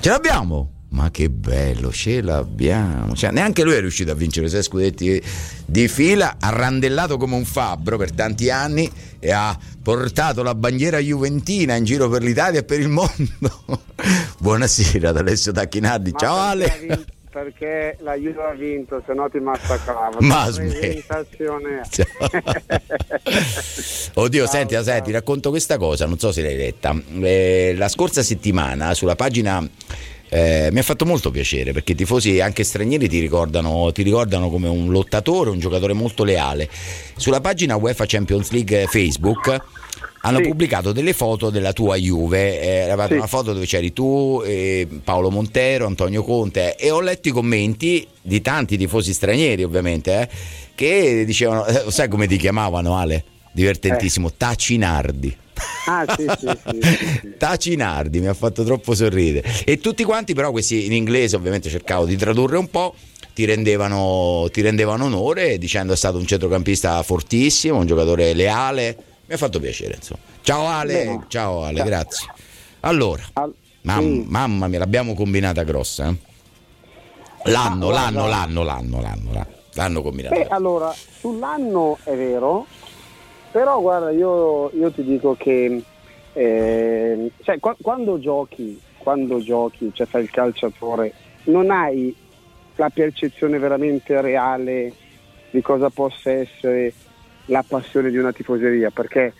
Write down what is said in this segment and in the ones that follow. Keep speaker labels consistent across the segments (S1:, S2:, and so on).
S1: Ce l'abbiamo? Ma che bello, ce l'abbiamo. Cioè, neanche lui è riuscito a vincere sei scudetti di fila, ha randellato come un fabbro per tanti anni e ha portato la bandiera juventina in giro per l'Italia e per il mondo. Buonasera ad Alessio Tacchinardi. Ciao Ale
S2: perché la Juve ha vinto, se no ti massacrava.
S1: Ma presentazione. Oddio, ciao, senti, ciao. senti, racconto questa cosa, non so se l'hai letta. Eh, la scorsa settimana sulla pagina eh, mi ha fatto molto piacere perché i tifosi anche stranieri ti ricordano, ti ricordano, come un lottatore, un giocatore molto leale. Sulla pagina UEFA Champions League Facebook hanno sì. pubblicato delle foto della tua Juve, eh, era sì. una foto dove c'eri tu, eh, Paolo Montero, Antonio Conte e ho letto i commenti di tanti tifosi stranieri ovviamente eh, che dicevano, eh, sai come ti chiamavano Ale? Divertentissimo, eh. Tacinardi.
S2: Ah, sì, sì, sì,
S1: Tacinardi mi ha fatto troppo sorridere. E tutti quanti, però, questi in inglese, ovviamente cercavo di tradurre un po'. Ti rendevano, ti rendevano onore dicendo è stato un centrocampista fortissimo, un giocatore leale. Mi ha fatto piacere, insomma. Ciao Ale, Beh, ciao Ale, ciao. grazie. Allora, Al- mam- mamma mia, l'abbiamo combinata grossa. Eh? L'anno, ah, l'anno, l'anno, l'anno, l'anno, l'anno, l'anno combinata.
S2: Beh, allora, sull'anno è vero, però guarda, io, io ti dico che eh, cioè, qu- quando giochi, quando giochi, cioè fai il calciatore, non hai la percezione veramente reale di cosa possa essere la passione di una tifoseria, perché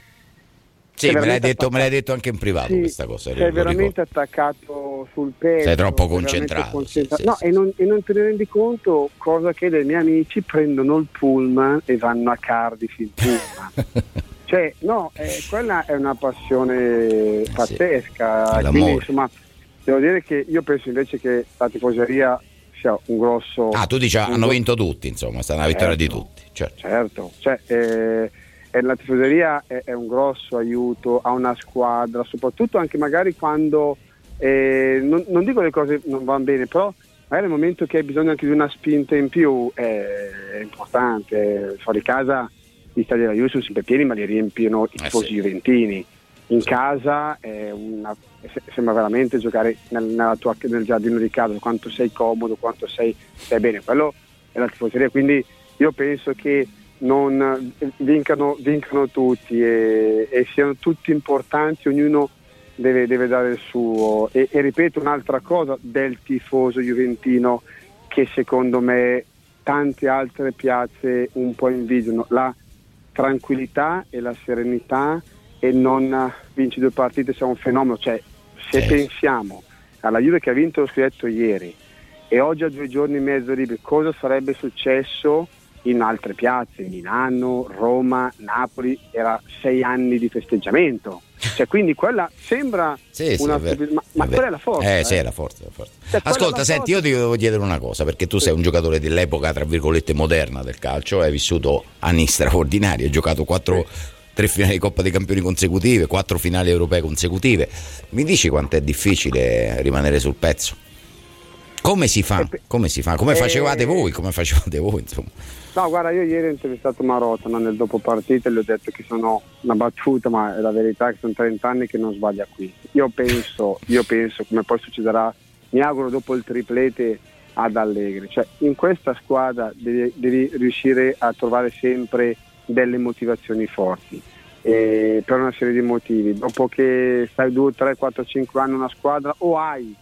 S1: sì, me l'hai, detto, me l'hai, detto, anche in privato sì, questa cosa.
S2: Sei veramente attaccato sul pezzo.
S1: Sei troppo concentrato.
S2: concentrato. Sì, no, sì, e, non, e, non, te ne rendi conto, cosa che dei miei amici prendono il pullman e vanno a Cardiff in pullman. cioè, no, eh, quella è una passione eh pazzesca. Quindi, insomma, devo dire che io penso invece che la tifoseria sia un grosso...
S1: Ah, tu dici hanno vinto tutti, insomma, è stata una vittoria di
S2: certo,
S1: tutti. Certo,
S2: certo. Cioè, eh, la tifoseria è, è, un grosso aiuto a una squadra, soprattutto anche magari quando, eh, non, non, dico le cose non vanno bene, però magari nel momento che hai bisogno anche di una spinta in più è, è importante. Fuori casa gli stadi della Juve sono sempre pieni ma li riempiono i tifosi eh sì. juventini. In casa una, sembra veramente giocare nel, tua, nel, giardino di casa, quanto sei comodo, quanto sei, sei bene. Quello è la tifoseria, quindi io penso che non vincano, vincano tutti e, e, siano tutti importanti, ognuno deve, deve dare il suo. E, e, ripeto un'altra cosa del tifoso juventino che secondo me tante altre piazze un po' invidiano, la tranquillità e la serenità e non vinci due partite sia un fenomeno, cioè se pensiamo alla Juve che ha vinto lo scudetto ieri e oggi a due giorni e mezzo liberi, cosa sarebbe successo? in altre piazze, Milano, Roma, Napoli, era sei anni di festeggiamento. Cioè, quindi quella sembra
S1: sì,
S2: una
S1: sì,
S2: ma, ma quella è la forza.
S1: Eh, eh. sì, è la forza. La forza. Cioè, Ascolta, senti, forza. io ti devo chiedere una cosa, perché tu sì. sei un giocatore dell'epoca, tra virgolette, moderna del calcio, hai vissuto anni straordinari, hai giocato quattro. Tre finali di Coppa dei Campioni consecutive, quattro finali europee consecutive. Mi dici quanto è difficile rimanere sul pezzo? Come si fa? Eh, come si fa? Come facevate voi? Come facevate voi? Insomma.
S2: No, guarda, io ieri ho intervistato Marotta nel dopo partita e gli ho detto che sono una battuta, ma è la verità che sono 30 anni che non sbaglia qui. Io penso, io penso, come poi succederà, mi auguro dopo il triplete ad Allegri. Cioè, in questa squadra devi, devi riuscire a trovare sempre delle motivazioni forti. per una serie di motivi. Dopo che stai 2, 3, 4, 5 anni in una squadra o hai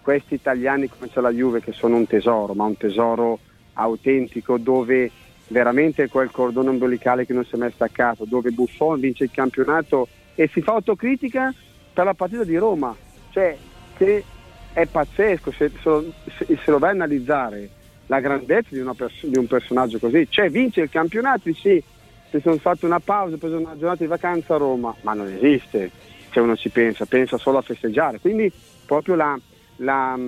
S2: questi italiani come c'è la Juve che sono un tesoro, ma un tesoro autentico dove veramente quel cordone ombelicale che non si è mai staccato, dove Buffon vince il campionato e si fa autocritica per la partita di Roma, cioè che è pazzesco se, se, se lo vai a analizzare la grandezza di, pers- di, un personaggio così, cioè vince il campionato, sì, si sono fatto una pausa, preso una giornata di vacanza a Roma, ma non esiste, se uno ci pensa, pensa solo a festeggiare, quindi proprio la, la,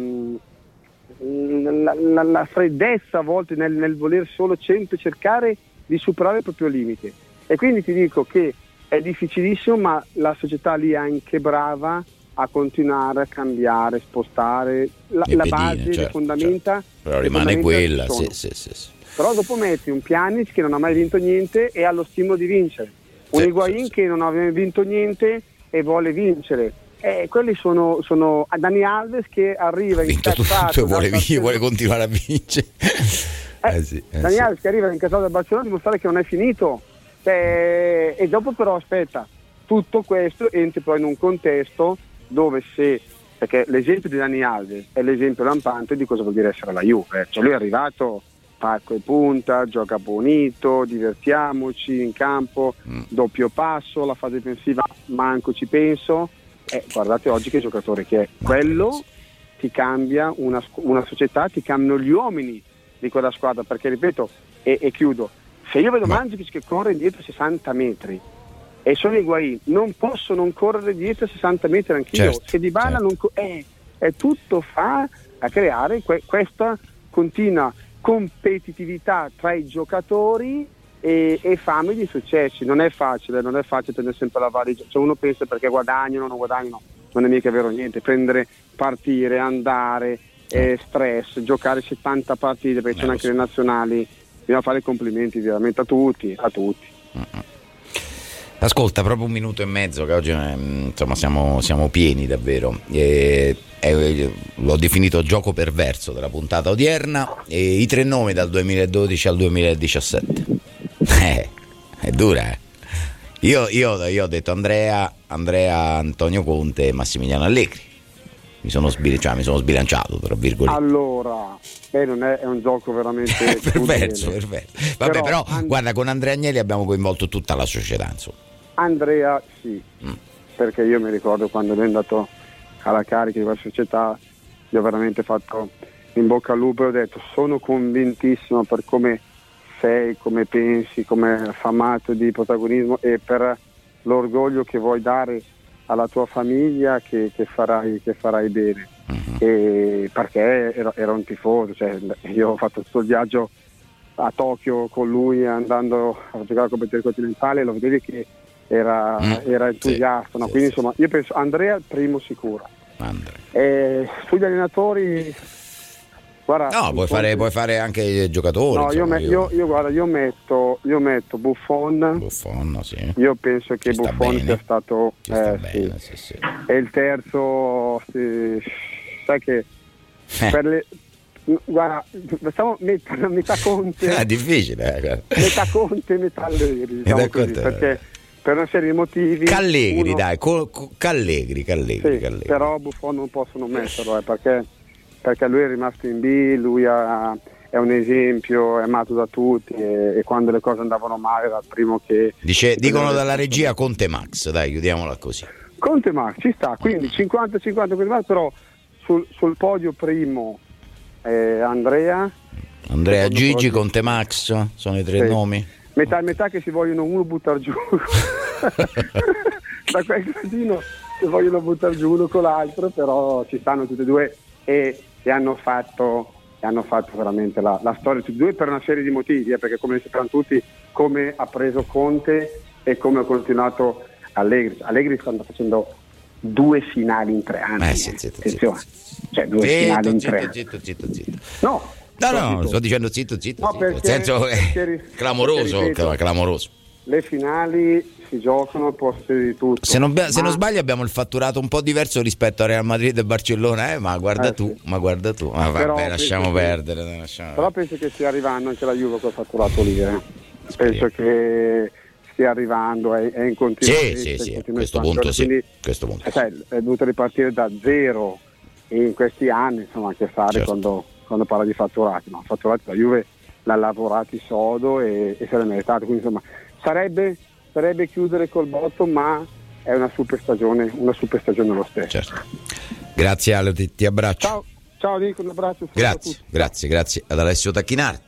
S2: la, la, la freddezza a volte nel, nel, voler solo sempre cercare di superare il proprio limite. E quindi ti dico che è difficilissimo, ma la società lì è anche brava a continuare a cambiare, spostare la, la base, certo, le fondamenta.
S1: Certo. Però rimane quella, sì, sì, sì,
S2: Però dopo metti un Pjanic che non ha mai vinto niente e ha lo stimolo di vincere. Un Higuain che non aveva vinto niente e vuole vincere eh, quelli sono, sono Dani Alves che arriva in
S1: tutto, tutto vuole, vuole, continuare a vincere.
S2: Eh, eh sì, eh Dani sì. Alves che arriva in casa del Barcellona a dimostrare che non è finito. Cioè, e dopo però aspetta, tutto questo entra poi in un contesto dove se perché l'esempio di Dani Alves è l'esempio lampante di cosa vuol dire essere la Juve. Cioè lui è arrivato pacco e punta, gioca bonito, divertiamoci in campo, mm. doppio passo, la fase difensiva manco ci penso. Eh, guardate oggi che giocatore che è. Quello ti cambia una, una, società, ti cambiano gli uomini di quella squadra, perché ripeto, e, e chiudo, se io vedo Ma... Che corre indietro 60 metri e sono i guai, non posso non correre dietro 60 metri anch'io, certo, se Di Bala certo. non co- eh, è tutto fa a creare que- questa continua competitività tra i giocatori e, e, fame di successi. Non è facile, non è facile tenere sempre la varia. Cioè uno pensa perché guadagnano non guadagnano, non è mica vero niente. Prendere, partire, andare, eh, stress, giocare 70 partite perché sono anche le nazionali. Bisogna fare i complimenti veramente a tutti, a tutti.
S1: Ascolta, proprio un minuto e mezzo, che oggi mm, insomma, siamo, siamo pieni davvero. E, e, l'ho definito gioco perverso della puntata odierna. E I tre nomi dal 2012 al 2017. Eh, è dura, eh. Io, io, io, ho detto Andrea, Andrea, Antonio Conte e Massimiliano Allegri. Mi sono, sbil- cioè, mi sono sbilanciato, tra virgolette.
S2: Allora, eh, è, è, un gioco veramente
S1: perverso, perverso. Vabbè, però, però and- guarda, con Andrea Agnelli abbiamo coinvolto tutta la società, insomma.
S2: Andrea sì, mm. perché io mi ricordo quando lui è andato alla carica di quella società, gli ho veramente fatto in bocca al lupo e ho detto sono convintissimo per come sei, come pensi, come affamato di protagonismo e per l'orgoglio che vuoi dare alla tua famiglia che, che, farai, che farai, bene. Uh-huh. perché era, era, un tifoso, cioè, io ho fatto tutto il viaggio a Tokyo con lui andando a giocare a competizione continentale e lo vedevi che era, mm, era entusiasta. Sì, no? Quindi sì, insomma, io penso Andrea il primo sicuro. E sugli allenatori,
S1: guarda, no, puoi fare, puoi fare, anche giocatori.
S2: No, io, me, io, io, guarda, io, metto, io metto Buffon.
S1: Buffon sì.
S2: Io penso che Ci Buffon sia stato. Eh, bene, sì. E il terzo, sai che eh. per le, guarda, facciamo metà, metà Conte.
S1: È difficile, eh.
S2: Metà Conte, metà Allegri. Diciamo così, perché per una serie di motivi.
S1: Callegri, uno... dai, co- co- Callegri, Callegri,
S2: sì,
S1: Callegri.
S2: Però Buffon non possono metterlo eh, perché, perché, lui è rimasto in B, lui ha, è un esempio, è amato da tutti e, e, quando le cose andavano male era il primo che...
S1: Dice, dicono dalla regia Conte Max, dai, chiudiamola così.
S2: Conte Max, ci sta, quindi 50-50 però sul, sul podio primo eh, Andrea.
S1: Andrea Gigi, Conte Max, sono i tre sì. nomi
S2: metà e metà che si vogliono uno buttare giù da quel casino si vogliono buttare giù uno con l'altro però ci stanno tutti e due e, e hanno fatto hanno fatto veramente la, la, storia tutti e due per una serie di motivi eh, perché come sappiamo tutti come ha preso Conte e come ha continuato Allegri Allegri sta facendo due finali in tre anni
S1: eh, sì,
S2: zitto, attenzione zitto. cioè due
S1: zitto,
S2: finali in
S1: zitto,
S2: tre
S1: zitto,
S2: anni
S1: zitto, zitto.
S2: no
S1: No, no, sto dicendo zitto, zitto, no, zitto. Perché, senso è clamoroso, ripeto, clamoroso.
S2: Le finali si giocano, può essere di tutto.
S1: Se non, se non, sbaglio abbiamo il fatturato un po' diverso rispetto a Real Madrid e Barcellona, eh, ma guarda eh, tu, sì. ma guarda tu. Ma vabbè, Però, lasciamo perdere. Che, lasciamo
S2: Però penso che stia arrivando anche la Juve col fatturato lì. Eh. Penso che stia arrivando, è, è in continuazione.
S1: Sì, sì, sì, a questo punto, sì. Quindi, questo punto.
S2: Cioè, è dovuto ripartire da zero in questi anni, insomma, anche fare certo. quando quando parla di fatturati, ma fatturati la Juve l'ha lavorati sodo e, e se l'è meritato, quindi insomma sarebbe, sarebbe chiudere col botto, ma è una super stagione, una super stagione lo stesso.
S1: Certo. Grazie Ale, ti, ti abbraccio.
S2: Ciao, ciao Nico, un abbraccio.
S1: Grazie, grazie, grazie ad Alessio Tacchinarti.